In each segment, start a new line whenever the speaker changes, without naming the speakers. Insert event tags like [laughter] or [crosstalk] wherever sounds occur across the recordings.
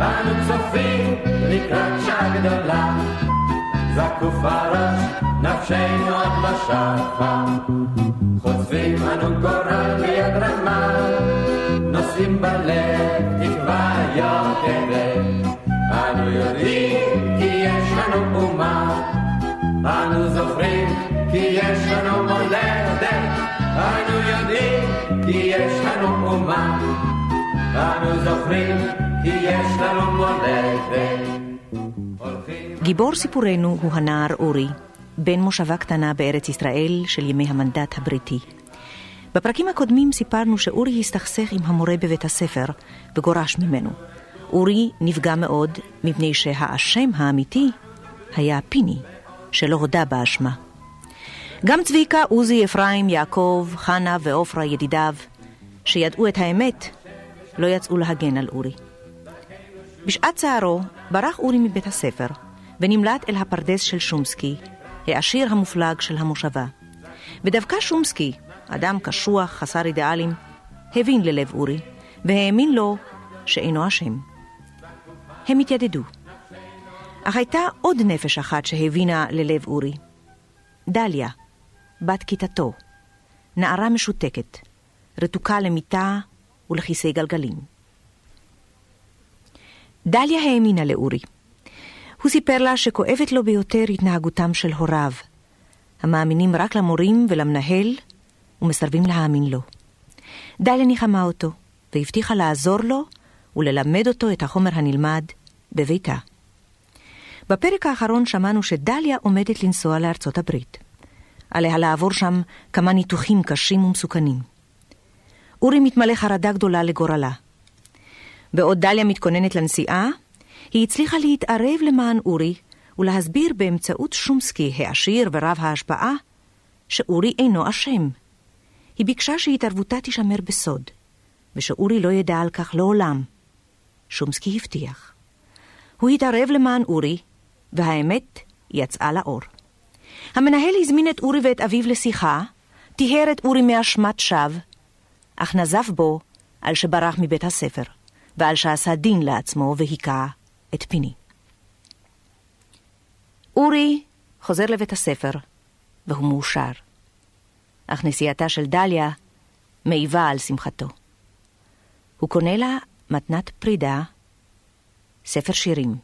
אנו צופים לקראת שעה גדולה, זקוף הראש, נפשנו עוד לא שחה. חושפים אנו גורל ביד רמה, נושאים בלב תקווה יוקדת. אנו יודעים כי יש לנו אומה, אנו זוכרים כי יש לנו מולדת. אנו יודעים כי יש לנו אומה, אנו זוכרים
גיבור סיפורנו הוא הנער אורי, בן מושבה קטנה בארץ ישראל של ימי המנדט הבריטי. בפרקים הקודמים סיפרנו שאורי הסתכסך עם המורה בבית הספר וגורש ממנו. אורי נפגע מאוד מפני שהאשם האמיתי היה פיני, שלא הודה באשמה. גם צביקה, עוזי, אפרים, יעקב, חנה ועופרה ידידיו, שידעו את האמת, לא יצאו להגן על אורי. בשעת צערו ברח אורי מבית הספר ונמלט אל הפרדס של שומסקי, העשיר המופלג של המושבה. ודווקא שומסקי, אדם קשוח, חסר אידיאלים, הבין ללב אורי, והאמין לו שאינו אשם. הם התיידדו. אך הייתה עוד נפש אחת שהבינה ללב אורי. דליה, בת כיתתו, נערה משותקת, רתוקה למיטה ולכיסא גלגלים. דליה האמינה לאורי. הוא סיפר לה שכואבת לו ביותר התנהגותם של הוריו, המאמינים רק למורים ולמנהל ומסרבים להאמין לו. דליה ניחמה אותו, והבטיחה לעזור לו וללמד אותו את החומר הנלמד בביתה. בפרק האחרון שמענו שדליה עומדת לנסוע לארצות הברית. עליה לעבור שם כמה ניתוחים קשים ומסוכנים. אורי מתמלא חרדה גדולה לגורלה. בעוד דליה מתכוננת לנסיעה, היא הצליחה להתערב למען אורי ולהסביר באמצעות שומסקי העשיר ורב ההשפעה שאורי אינו אשם. היא ביקשה שהתערבותה תישמר בסוד, ושאורי לא ידע על כך לעולם. שומסקי הבטיח. הוא התערב למען אורי, והאמת יצאה לאור. המנהל הזמין את אורי ואת אביו לשיחה, טיהר את אורי מאשמת שווא, אך נזף בו על שברח מבית הספר, ועל שעשה דין לעצמו והיכה את פיני. אורי חוזר לבית הספר, והוא מאושר. אך נסיעתה של דליה מעיבה על שמחתו. הוא קונה לה מתנת פרידה, ספר שירים,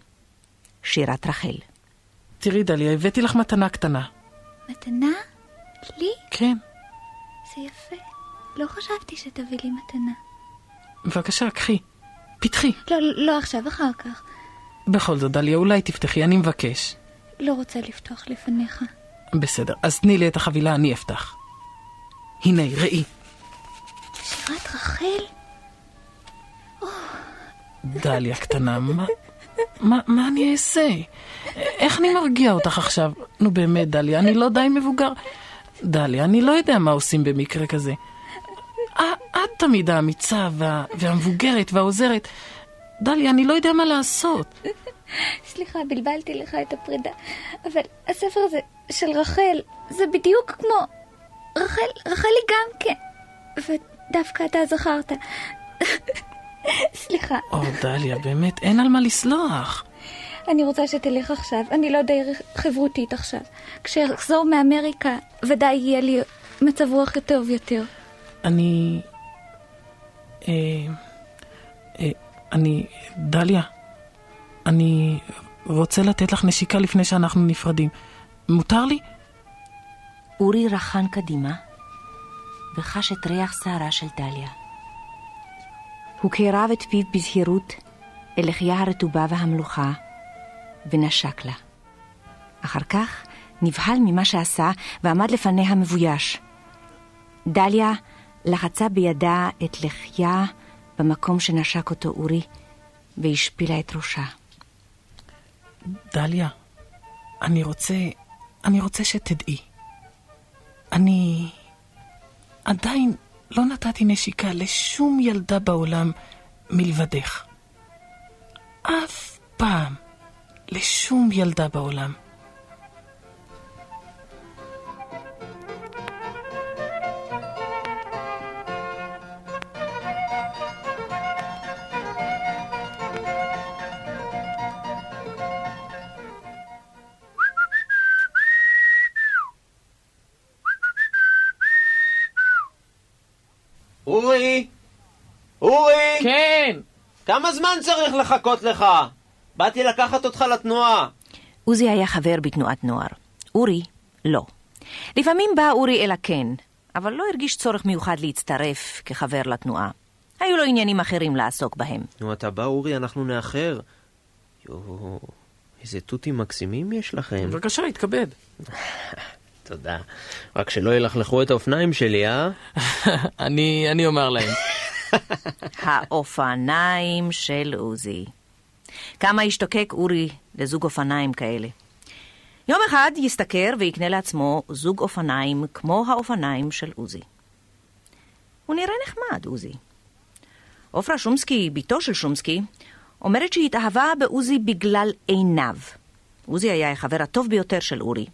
שירת רחל.
תראי, דליה, הבאתי לך מתנה קטנה.
מתנה? לי?
כן.
זה יפה. לא חשבתי שתביא לי מתנה.
בבקשה, קחי. פתחי.
לא, לא עכשיו, אחר כך.
בכל זאת, דליה, אולי תפתחי, אני מבקש.
לא רוצה לפתוח לפניך.
בסדר, אז תני לי את החבילה, אני אפתח. הנה, ראי.
שירת רחל?
דליה קטנה, מה, מה, מה אני אעשה? איך אני מרגיע אותך עכשיו? נו באמת, דליה, אני לא די מבוגר. דליה, אני לא יודע מה עושים במקרה כזה. את תמיד האמיצה וה, והמבוגרת והעוזרת. דליה, אני לא יודע מה לעשות. [laughs]
סליחה, בלבלתי לך את הפרידה. אבל הספר הזה של רחל, זה בדיוק כמו... רחל, רחלי גם כן. ודווקא אתה זכרת. [laughs] סליחה.
או, דליה, באמת, אין על מה לסלוח.
אני רוצה שתלך עכשיו, אני לא די חברותית עכשיו. כשאחזור מאמריקה, ודאי יהיה לי מצב רוח טוב יותר.
אני... אה, אה, אני... דליה, אני רוצה לתת לך נשיקה לפני שאנחנו נפרדים. מותר לי?
אורי רחן קדימה, וחש את ריח שערה של דליה. הוא קרב את פיו בזהירות אל לחייה הרטובה והמלוכה, ונשק לה. אחר כך נבהל ממה שעשה ועמד לפניה מבויש. דליה לחצה בידה את לחייה במקום שנשק אותו אורי, והשפילה את ראשה.
דליה, אני רוצה, אני רוצה שתדעי. אני עדיין לא נתתי נשיקה לשום ילדה בעולם מלבדך. אף פעם. לשום ילדה בעולם.
אורי! אורי!
כן!
כמה זמן צריך לחכות לך? באתי לקחת אותך לתנועה.
עוזי היה חבר בתנועת נוער. אורי, לא. לפעמים בא אורי אל הקן, אבל לא הרגיש צורך מיוחד להצטרף כחבר לתנועה. היו לו עניינים אחרים לעסוק בהם.
נו, אתה בא, אורי, אנחנו נאחר. יואו, איזה תותים מקסימים יש לכם.
בבקשה, התכבד. [laughs]
תודה. רק שלא ילכלכו את האופניים שלי, אה? [laughs]
אני, אני אומר להם. [laughs]
האופניים של עוזי. כמה השתוקק אורי לזוג אופניים כאלה. יום אחד ישתכר ויקנה לעצמו זוג אופניים כמו האופניים של עוזי. הוא נראה נחמד, עוזי. עופרה שומסקי, בתו של שומסקי, אומרת שהיא התאהבה בעוזי בגלל עיניו. עוזי היה החבר הטוב ביותר של אורי.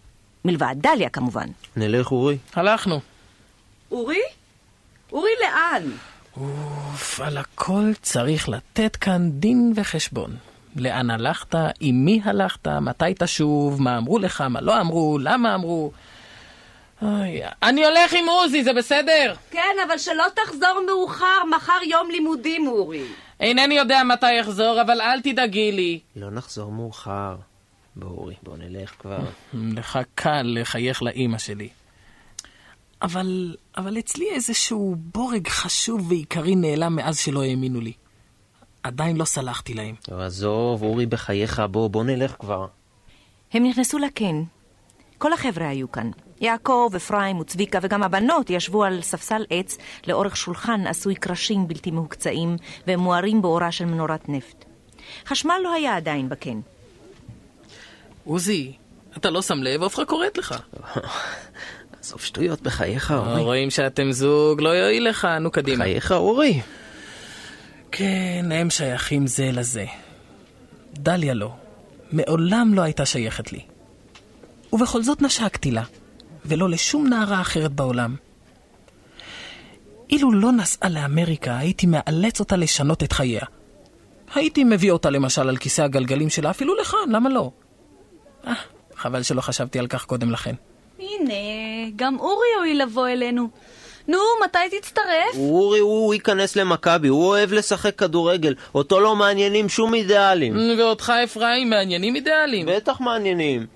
מלבד דליה כמובן.
נלך, אורי.
הלכנו.
אורי? אורי לאן?
אוף, על הכל צריך לתת כאן דין וחשבון. לאן הלכת, עם מי הלכת, מתי תשוב, מה אמרו לך, מה לא אמרו, למה אמרו. אוי, אני הולך עם עוזי, זה בסדר?
כן, אבל שלא תחזור מאוחר, מחר יום לימודים, אורי.
אינני יודע מתי אחזור, אבל אל תדאגי לי.
לא נחזור מאוחר. בוא, אורי, בוא נלך כבר.
לך קל לחייך לאימא שלי. אבל, אבל אצלי איזשהו בורג חשוב ועיקרי נעלם מאז שלא האמינו לי. עדיין לא סלחתי להם.
טוב, עזוב, אורי, בחייך, בוא, בוא נלך כבר.
הם נכנסו לקן. כל החבר'ה היו כאן. יעקב, אפרים וצביקה וגם הבנות ישבו על ספסל עץ לאורך שולחן עשוי קרשים בלתי מהוקצעים ומוארים באורה של מנורת נפט. חשמל לא היה עדיין בקן.
עוזי, אתה לא שם לב, עופרה קוראת לך. [laughs]
עזוב שטויות, בחייך,
אה,
אורי.
רואים שאתם זוג, לא יועיל לך, נו קדימה.
בחייך, אורי.
כן, הם שייכים זה לזה. דליה לא. מעולם לא הייתה שייכת לי. ובכל זאת נשקתי לה, ולא לשום נערה אחרת בעולם. אילו לא נסעה לאמריקה, הייתי מאלץ אותה לשנות את חייה. הייתי מביא אותה למשל על כיסא הגלגלים שלה, אפילו לכאן, למה לא? אה, חבל שלא חשבתי על כך קודם לכן.
הנה, גם אורי יואיל לבוא אלינו. נו, מתי תצטרף?
אורי, הוא ייכנס למכבי, הוא אוהב לשחק כדורגל. אותו לא מעניינים שום אידיאלים.
ואותך, אפרים, מעניינים אידיאלים.
בטח מעניינים.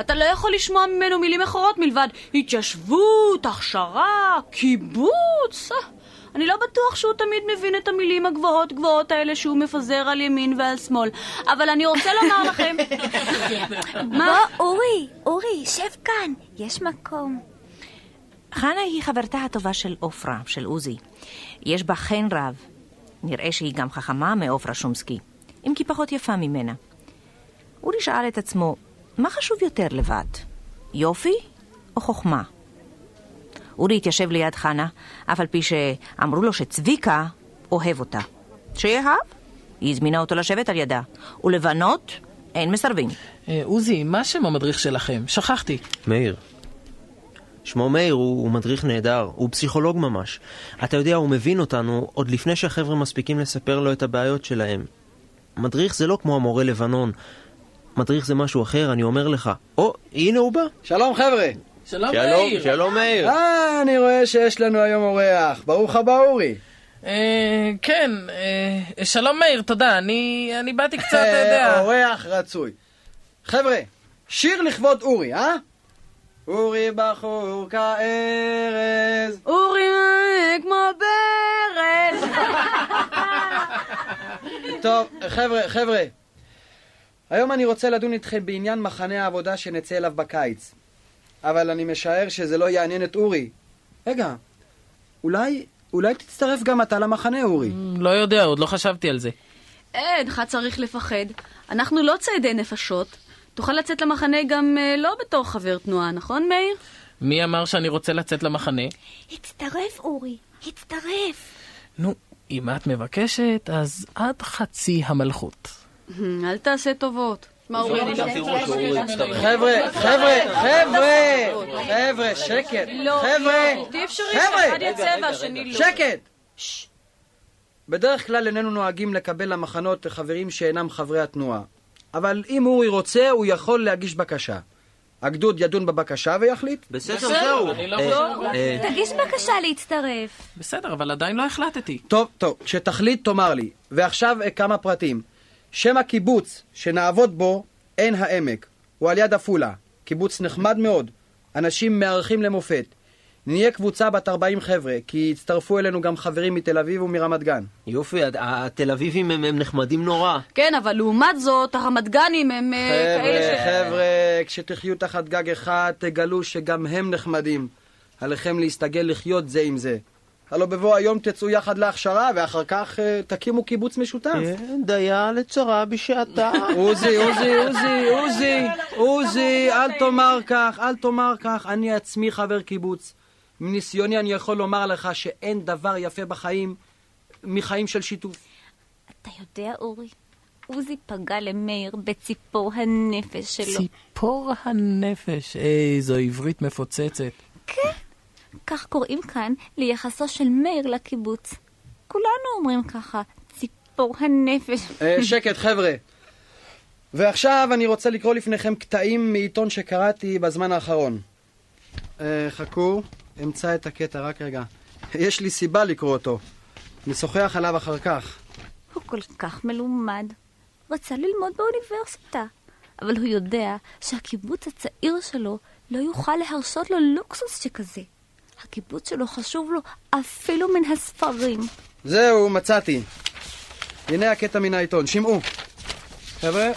אתה לא יכול לשמוע ממנו מילים אחרות מלבד התיישבות, הכשרה, קיבוץ. אני לא בטוח שהוא תמיד מבין את המילים הגבוהות גבוהות האלה שהוא מפזר על ימין ועל שמאל. אבל אני רוצה לומר לכם... [laughs] מה?
בוא, אורי, אורי, שב כאן, יש מקום.
חנה היא חברתה הטובה של עופרה, של עוזי. יש בה חן רב. נראה שהיא גם חכמה מעופרה שומסקי, אם כי פחות יפה ממנה. אורי שאל את עצמו, מה חשוב יותר לבת? יופי או חוכמה? אורי התיישב ליד חנה, אף על פי שאמרו לו שצביקה אוהב אותה. שיאהב, היא הזמינה אותו לשבת על ידה. ולבנות אין מסרבים.
אה, עוזי, מה שם המדריך שלכם? שכחתי.
מאיר. שמו מאיר, הוא, הוא מדריך נהדר, הוא פסיכולוג ממש. אתה יודע, הוא מבין אותנו עוד לפני שהחבר'ה מספיקים לספר לו את הבעיות שלהם. מדריך זה לא כמו המורה לבנון. מדריך זה משהו אחר, אני אומר לך. או, הנה הוא בא.
שלום חבר'ה.
שלום,
שלום,
מאיר.
שלום מאיר.
אה, אני רואה שיש לנו היום אורח. ברוך הבא אורי.
אה, כן, אה, שלום מאיר, תודה. אני, אני באתי קצת, אתה
אה,
יודע.
אורח רצוי. חבר'ה, שיר לכבוד אורי, אה? אורי בחור כארז.
אורי כמו ברז. [laughs]
טוב, חבר'ה, חבר'ה. היום אני רוצה לדון איתכם בעניין מחנה העבודה שנצא אליו בקיץ. אבל אני משער שזה לא יעניין את אורי. רגע, אולי, אולי תצטרף גם אתה למחנה, אורי.
לא יודע, עוד לא חשבתי על זה.
אינך צריך לפחד. אנחנו לא ציידי נפשות. תוכל לצאת למחנה גם אה, לא בתור חבר תנועה, נכון, מאיר?
מי אמר שאני רוצה לצאת למחנה?
הצטרף, אורי, הצטרף.
נו, אם את מבקשת, אז עד חצי המלכות.
אל תעשה טובות. אני לא...
חבר'ה, חבר'ה, חבר'ה, חבר'ה, שקט.
לא,
חבר'ה,
לא,
חבר'ה.
לא.
שקט! בדרך כלל איננו נוהגים לקבל למחנות חברים שאינם חברי התנועה. אבל אם אורי רוצה, הוא יכול להגיש בקשה. הגדוד ידון בבקשה ויחליט.
בסדר, זהו.
לא
אה, אה,
תגיש בקשה להצטרף.
בסדר, אבל עדיין לא החלטתי.
טוב, טוב, כשתחליט תאמר לי. ועכשיו אה, כמה פרטים. שם הקיבוץ שנעבוד בו עין העמק. הוא על יד עפולה. קיבוץ נחמד מאוד. אנשים מארחים למופת. נהיה קבוצה בת 40 חבר'ה, כי הצטרפו אלינו גם חברים מתל אביב ומרמת גן.
יופי, הת- התל אביבים הם הם נחמדים נורא.
כן, אבל לעומת זאת, הרמת גנים הם אה, כאלה ש...
חבר'ה, חבר'ה, כשתחיו תחת גג אחד, תגלו שגם הם נחמדים. עליכם להסתגל לחיות זה עם זה. הלא בבוא היום תצאו יחד להכשרה, ואחר כך אה, תקימו קיבוץ משותף.
כן, דיה לצרה בשעתה. [laughs]
עוזי, עוזי, עוזי, עוזי, עוזי, אל תאמר כך, אל תאמר כך. אני עצמי חבר קיבוץ. מניסיוני אני יכול לומר לך שאין דבר יפה בחיים מחיים של שיתוף.
אתה יודע, אורי, עוזי פגע למאיר בציפור הנפש שלו.
ציפור הנפש, איזו עברית מפוצצת.
כך קוראים כאן ליחסו של מאיר לקיבוץ. כולנו אומרים ככה, ציפור הנפש.
אה, שקט, חבר'ה. ועכשיו אני רוצה לקרוא לפניכם קטעים מעיתון שקראתי בזמן האחרון. אה, חכו, אמצא את הקטע, רק רגע. יש לי סיבה לקרוא אותו. נשוחח עליו אחר כך.
הוא כל כך מלומד. רצה ללמוד באוניברסיטה. אבל הוא יודע שהקיבוץ הצעיר שלו לא יוכל להרשות לו לוקסוס שכזה. הקיבוץ שלו חשוב לו אפילו מן הספרים.
זהו, מצאתי. הנה הקטע מן העיתון, שמעו. חבר'ה,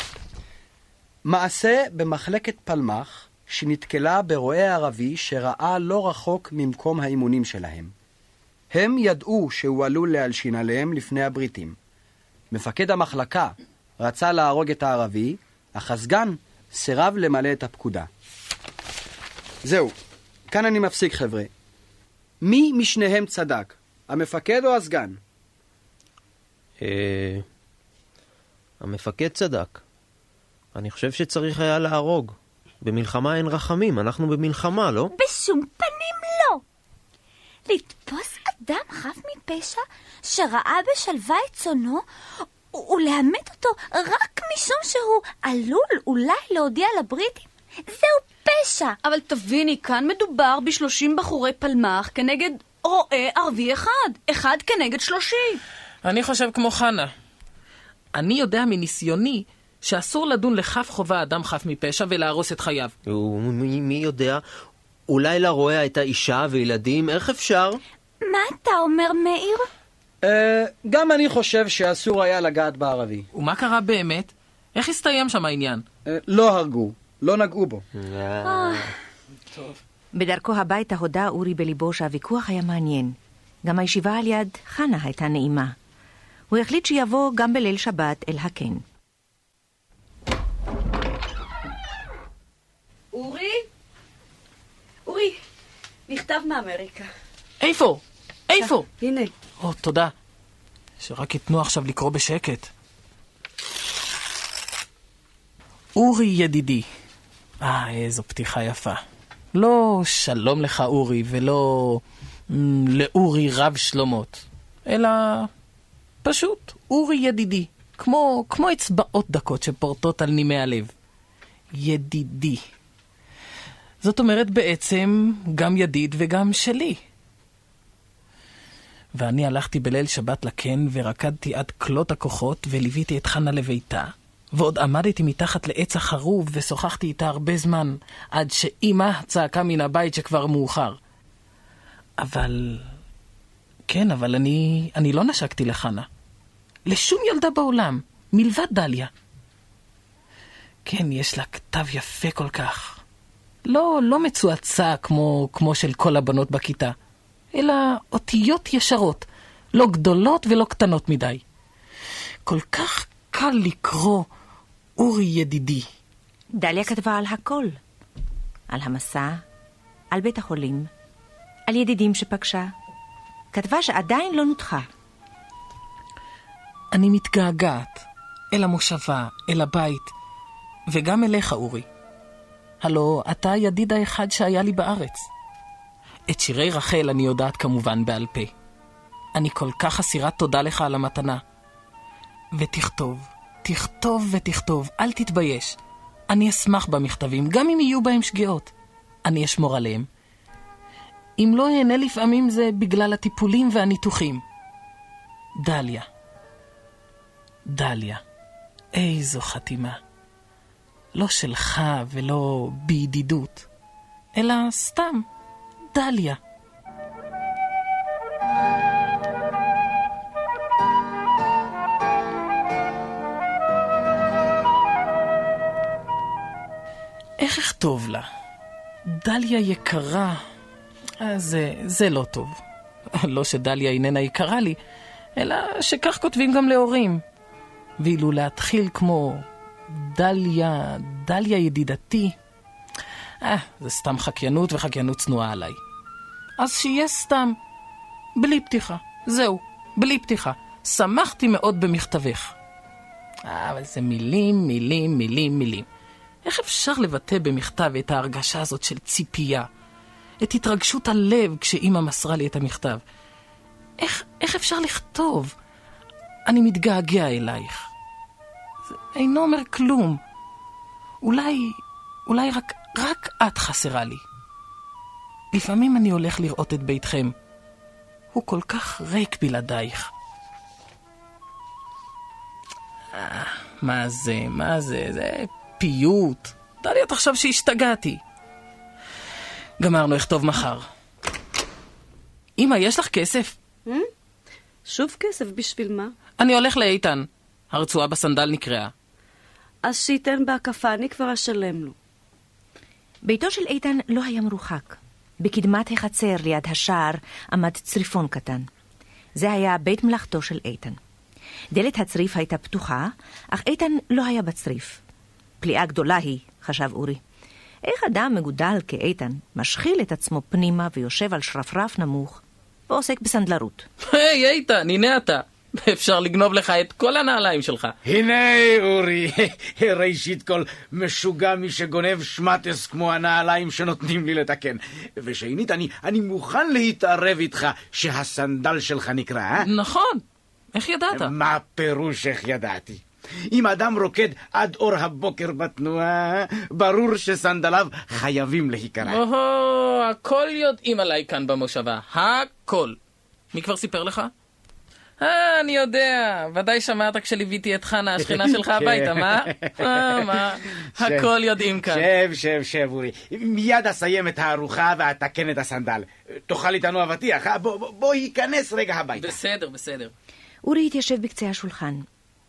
מעשה במחלקת פלמח שנתקלה ברועה ערבי שראה לא רחוק ממקום האימונים שלהם. הם ידעו שהוא עלול להלשין עליהם לפני הבריטים. מפקד המחלקה רצה להרוג את הערבי, אך הסגן סירב למלא את הפקודה. זהו, כאן אני מפסיק חבר'ה. מי משניהם צדק, המפקד או הסגן?
אה, המפקד צדק. אני חושב שצריך היה להרוג. במלחמה אין רחמים, אנחנו במלחמה, לא?
בשום פנים לא. לתפוס אדם חף מפשע שראה בשלווה את צונו ו- ולאמת אותו רק משום שהוא עלול אולי להודיע לבריטים? זהו פשע.
אבל תביני, כאן מדובר בשלושים בחורי פלמח כנגד רועה ערבי אחד. אחד כנגד שלושים.
אני חושב כמו חנה. אני יודע מניסיוני שאסור לדון לכף חובה אדם חף מפשע ולהרוס את חייו.
ומי מי יודע? אולי לרועה הייתה אישה וילדים, איך אפשר?
מה אתה אומר, מאיר?
אה, גם אני חושב שאסור היה לגעת בערבי.
ומה קרה באמת? איך הסתיים שם העניין?
אה, לא הרגו, לא נגעו בו.
בדרכו הביתה הודה אורי בליבו שהוויכוח היה מעניין. גם הישיבה על יד חנה הייתה נעימה. הוא החליט שיבוא גם בליל שבת אל הקן.
אורי? אורי, מכתב מאמריקה.
איפה? איפה?
הנה.
או, תודה. שרק ייתנו עכשיו לקרוא בשקט. אורי ידידי. אה, איזו פתיחה יפה. לא שלום לך אורי, ולא מ, לאורי רב שלומות, אלא פשוט אורי ידידי. כמו, כמו אצבעות דקות שפורטות על נימי הלב. ידידי. זאת אומרת בעצם גם ידיד וגם שלי. ואני הלכתי בליל שבת לקן ורקדתי עד כלות הכוחות וליוויתי את חנה לביתה. ועוד עמדתי מתחת לעץ החרוב ושוחחתי איתה הרבה זמן, עד שאימא צעקה מן הבית שכבר מאוחר. אבל... כן, אבל אני... אני לא נשקתי לחנה. לשום ילדה בעולם, מלבד דליה. כן, יש לה כתב יפה כל כך. לא, לא מצועצע כמו, כמו של כל הבנות בכיתה, אלא אותיות ישרות, לא גדולות ולא קטנות מדי. כל כך קל לקרוא אורי ידידי.
דליה כתבה על הכל. על המסע, על בית החולים, על ידידים שפגשה. כתבה שעדיין לא נותחה.
אני מתגעגעת אל המושבה, אל הבית, וגם אליך, אורי. הלו, אתה הידיד האחד שהיה לי בארץ. את שירי רחל אני יודעת כמובן בעל פה. אני כל כך אסירת תודה לך על המתנה. ותכתוב, תכתוב ותכתוב, אל תתבייש. אני אשמח במכתבים, גם אם יהיו בהם שגיאות. אני אשמור עליהם. אם לא אהנה לפעמים זה בגלל הטיפולים והניתוחים. דליה. דליה. איזו חתימה. לא שלך ולא בידידות, אלא סתם, דליה. איך אכתוב לה? דליה יקרה. אה, זה, זה לא טוב. [laughs] לא שדליה איננה יקרה לי, אלא שכך כותבים גם להורים. ואילו להתחיל כמו דליה, דליה ידידתי, אה, זה סתם חקיינות וחקיינות צנועה עליי. אז שיהיה סתם, בלי פתיחה. זהו, בלי פתיחה. שמחתי מאוד במכתבך. אה, אבל זה מילים, מילים, מילים, מילים. איך אפשר לבטא במכתב את ההרגשה הזאת של ציפייה? את התרגשות הלב כשאימא מסרה לי את המכתב? איך, איך אפשר לכתוב? אני מתגעגע אלייך. זה אינו אומר כלום. אולי, אולי רק, רק את חסרה לי. לפעמים אני הולך לראות את ביתכם. הוא כל כך ריק בלעדייך. אה, מה זה, מה זה, זה פיוט. דליה תחשוב שהשתגעתי. גמרנו, אכתוב מחר. אמא, יש לך כסף?
שוב כסף, בשביל מה?
אני הולך לאיתן. הרצועה בסנדל נקרעה.
אז שייתן בהקפה, אני כבר אשלם לו.
ביתו של איתן לא היה מרוחק. בקדמת החצר ליד השער עמד צריפון קטן. זה היה בית מלאכתו של איתן. דלת הצריף הייתה פתוחה, אך איתן לא היה בצריף. פליאה גדולה היא, חשב אורי. איך אדם מגודל כאיתן משחיל את עצמו פנימה ויושב על שרפרף נמוך ועוסק בסנדלרות?
היי, איתן, הנה אתה. אפשר לגנוב לך את כל הנעליים שלך.
הנה, אורי, [laughs] ראשית כל, משוגע מי שגונב שמטס כמו הנעליים שנותנים לי לתקן. ושנית, אני, אני מוכן להתערב איתך שהסנדל שלך נקרע, אה?
נכון. איך ידעת?
מה פירוש איך ידעתי? אם אדם רוקד עד אור הבוקר בתנועה, ברור שסנדליו חייבים להיקרע.
או, הכל יודעים עליי כאן במושבה. הכל. מי כבר סיפר לך? אה, אני יודע. ודאי שמעת כשליוויתי את חנה, השכנה שלך [laughs] הביתה, מה? [laughs] אה, מה? הכל יודעים כאן.
שב, שב, שב, אורי. מיד אסיים את הארוחה ואתקן את הסנדל. תאכל איתנו אבטיח, אה? בוא, בוא, בוא ייכנס רגע הביתה.
בסדר, בסדר.
אורי התיישב בקצה השולחן.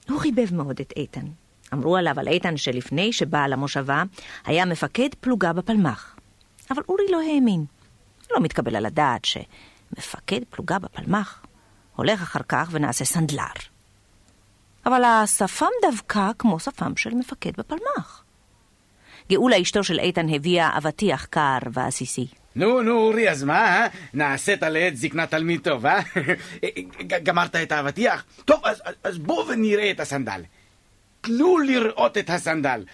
הוא חיבב מאוד את איתן. אמרו עליו על איתן שלפני שבא למושבה, היה מפקד פלוגה בפלמ"ח. אבל אורי לא האמין. לא מתקבל על הדעת שמפקד פלוגה בפלמ"ח הולך אחר כך ונעשה סנדלר. אבל השפם דווקא כמו שפם של מפקד בפלמ"ח. גאולה אשתו של איתן הביאה אבטיח קר ועסיסי.
נו, נו, אורי, אז מה, אה? נעשית לעת זקנה תלמיד טוב, אה? [laughs] ג- גמרת את האבטיח? טוב, אז, אז- אז בוא ונראה את הסנדל. תנו לראות את הסנדל.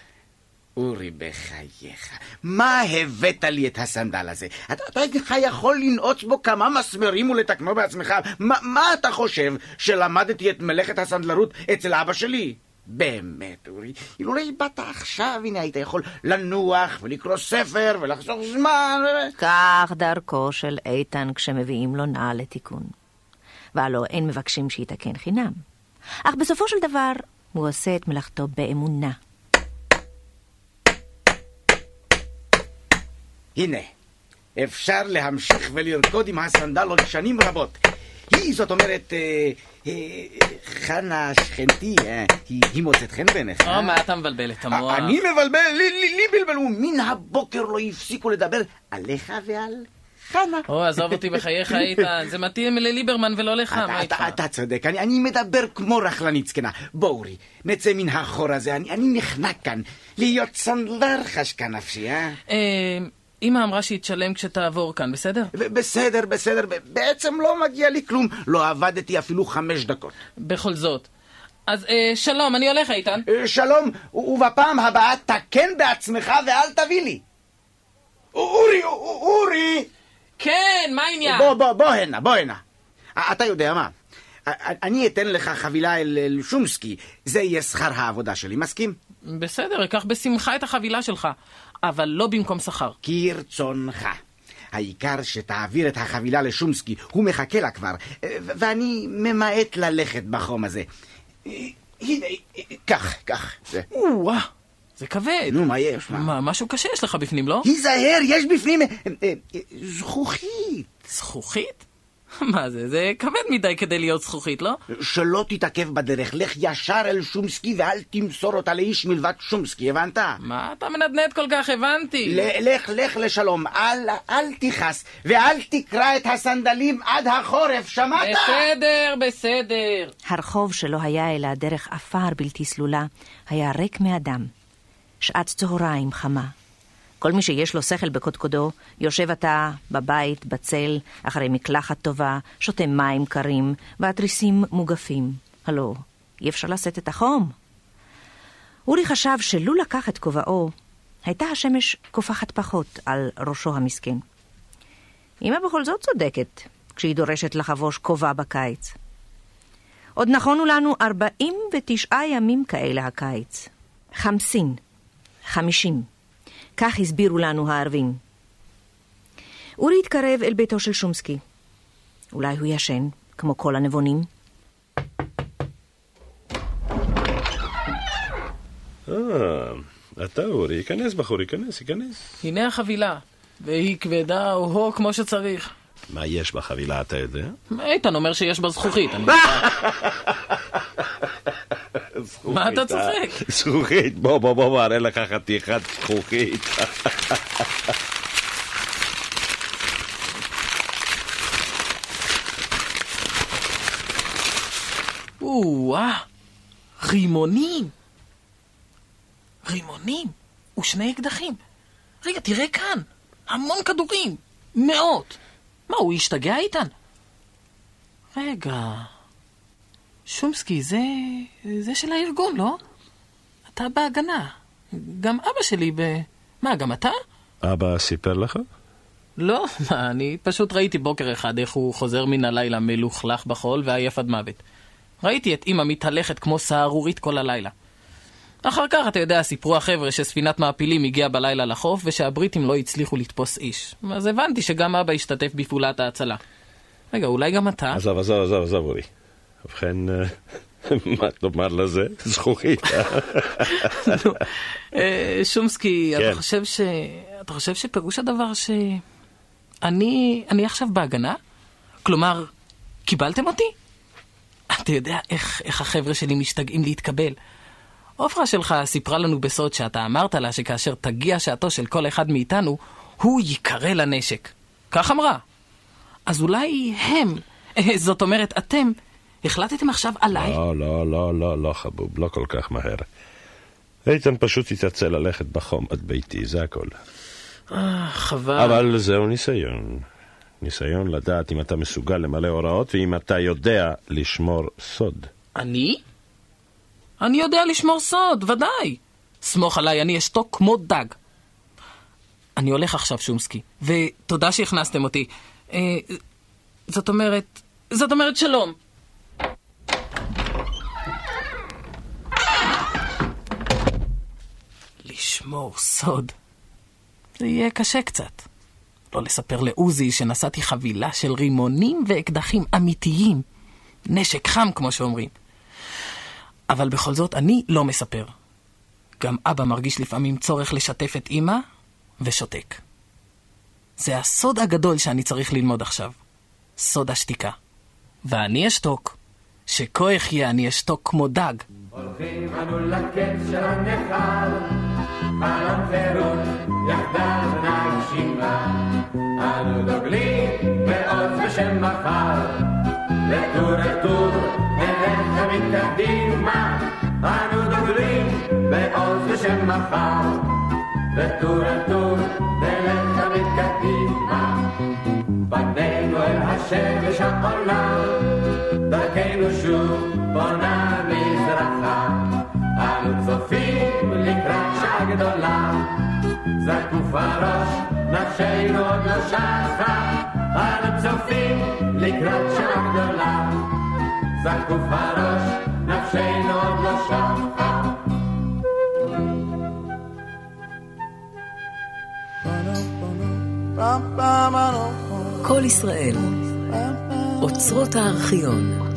אורי, בחייך, מה הבאת לי את הסנדל הזה? אתה, אתה אינך יכול לנעוץ בו כמה מסמרים ולתקנו בעצמך? מה, מה אתה חושב, שלמדתי את מלאכת הסנדלרות אצל אבא שלי? באמת, אורי, אילולא באת עכשיו, הנה היית יכול לנוח ולקרוא ספר ולחסוך זמן.
כך דרכו של איתן כשמביאים לו נעל לתיקון. והלא אין מבקשים שיתקן חינם. אך בסופו של דבר הוא עושה את מלאכתו באמונה.
הנה, אפשר להמשיך ולרקוד עם הסנדל עוד שנים רבות. היא, זאת אומרת, אה, אה, חנה שכנתי, אה, היא, מוצאת חן בעיניך.
או, מה אתה מבלבל את המוח?
אני מבלבל, לי, בלבלו, מן הבוקר לא הפסיקו לדבר עליך ועל חנה.
או, עזוב אותי בחייך, איתן. זה מתאים לליברמן ולא לך, מה איתך?
אתה- צודק, אני אני מדבר כמו רכלנית זקנה. בוא אורי, נצא מן החור הזה, אני אני נחנק כאן. להיות סנדלר חשקה נפשי, אה?
אמא אמרה שהיא תשלם כשתעבור כאן, בסדר?
בסדר, בסדר, בעצם לא מגיע לי כלום. לא עבדתי אפילו חמש דקות.
בכל זאת. אז אה, שלום, אני הולך, איתן.
אה, שלום, ובפעם הבאה תקן בעצמך ואל תביא לי. אורי, אורי!
כן, מה העניין?
בוא, בוא, בוא הנה, בוא הנה. אתה יודע מה? אני אתן לך חבילה אל אל שומסקי, זה יהיה שכר העבודה שלי, מסכים?
בסדר, אקח בשמחה את החבילה שלך, אבל לא במקום שכר.
כרצונך. העיקר שתעביר את החבילה לשומסקי, הוא מחכה לה כבר, ואני ממעט ללכת בחום הזה. הנה, קח, קח. זה.
או-אה, זה כבד.
נו, מה יש? מה?
מה, משהו קשה יש לך בפנים, לא?
היזהר, יש בפנים אה, אה, זכוכית.
זכוכית? [laughs] מה זה? זה כבד מדי כדי להיות זכוכית, לא?
שלא תתעכב בדרך, לך ישר אל שומסקי ואל תמסור אותה לאיש מלבד שומסקי, הבנת?
מה אתה מנדנד כל כך? הבנתי.
ל- לך, לך לשלום, אל, אל תכעס, ואל תקרע את הסנדלים עד החורף, שמעת?
בסדר, בסדר.
הרחוב שלא היה אלא דרך עפר בלתי סלולה, היה ריק מאדם. שעת צהריים חמה. כל מי שיש לו שכל בקודקודו, יושב עתה בבית, בצל, אחרי מקלחת טובה, שותה מים קרים, והתריסים מוגפים. הלו, אי אפשר לשאת את החום. אורי חשב שלו לקח את כובעו, הייתה השמש קופחת פחות על ראשו המסכן. אמא בכל זאת צודקת, כשהיא דורשת לחבוש כובע בקיץ. עוד נכונו לנו 49 ימים כאלה הקיץ. חמסין, חמישים. כך הסבירו לנו הערבים. אורי התקרב אל ביתו של שומסקי. אולי הוא ישן, כמו כל הנבונים?
אה, אתה אורי, ייכנס בחור, ייכנס, ייכנס.
הנה החבילה, והיא כבדה או כמו שצריך.
מה יש בחבילה, אתה יודע?
איתן אומר שיש בה זכוכית. [laughs] מה אתה צוחק?
זכוכית, בוא, בוא, בוא, בוא, אראה לך חתיכת זכוכית.
או-אה, רימונים. רימונים ושני אקדחים. רגע, תראה כאן, המון כדורים, מאות. מה, הוא השתגע איתן? רגע, שומסקי, זה... זה של הארגון, לא? אתה בהגנה. גם אבא שלי ב... מה, גם אתה?
אבא סיפר לך?
לא, מה, אני פשוט ראיתי בוקר אחד איך הוא חוזר מן הלילה מלוכלך בחול ועייף עד מוות. ראיתי את אמא מתהלכת כמו סהרורית כל הלילה. אחר כך, אתה יודע, סיפרו החבר'ה שספינת מעפילים הגיעה בלילה לחוף ושהבריטים לא הצליחו לתפוס איש. אז הבנתי שגם אבא השתתף בפעולת ההצלה. רגע, אולי גם אתה?
עזוב, עזוב, עזוב, עזוב, אורי. ובכן, אה, [laughs] מה תאמר לזה? זכוכית, אה?
שומסקי,
כן.
אתה חושב שפירוש הדבר ש... אני... עכשיו בהגנה? כלומר, קיבלתם אותי? אתה יודע איך, איך החבר'ה שלי משתגעים להתקבל. עופרה שלך סיפרה לנו בסוד שאתה אמרת לה שכאשר תגיע שעתו של כל אחד מאיתנו, הוא ייקרא לנשק. כך אמרה. אז אולי הם, [laughs] זאת אומרת אתם, החלטתם עכשיו עליי?
לא, לא, לא, לא, לא, חבוב, לא כל כך מהר. איתן פשוט יתעצל ללכת בחום עד ביתי, זה הכל.
אה, חבל.
אבל זהו ניסיון. ניסיון לדעת אם אתה מסוגל למלא הוראות ואם אתה יודע לשמור סוד.
אני? אני יודע לשמור סוד, ודאי. סמוך עליי, אני אשתוק כמו דג. אני הולך עכשיו, שומסקי, ותודה שהכנסתם אותי. אה, זאת אומרת, זאת אומרת שלום. לשמור סוד. זה יהיה קשה קצת. לא לספר לעוזי שנסעתי חבילה של רימונים ואקדחים אמיתיים. נשק חם, כמו שאומרים. אבל בכל זאת, אני לא מספר. גם אבא מרגיש לפעמים צורך לשתף את אמא, ושותק. זה הסוד הגדול שאני צריך ללמוד עכשיו. סוד השתיקה. ואני אשתוק. שכה אחיה אני אשתוק כמו דג.
הולכים אנו לקץ של הנכר, חירות, יחדיו נגשים בה. אנו דוגלים בעוז בשם מחר. לטור אל טור, נלך תמיד קדימה, אנו דוגלים בעוז בשם מחר. לטור אל טור, נלך תמיד קדימה. פנינו אל השמש העולה, דרכנו שוב בונה מזרחה. אנו צופים לקראת שעה גדולה, זקוף הראש, נפשנו עוד לא שחה. אנו צופים לקראת שעה גדולה, זקוף הראש, נפשנו עוד לא שחה.
כל ישראל, אוצרות הארכיון.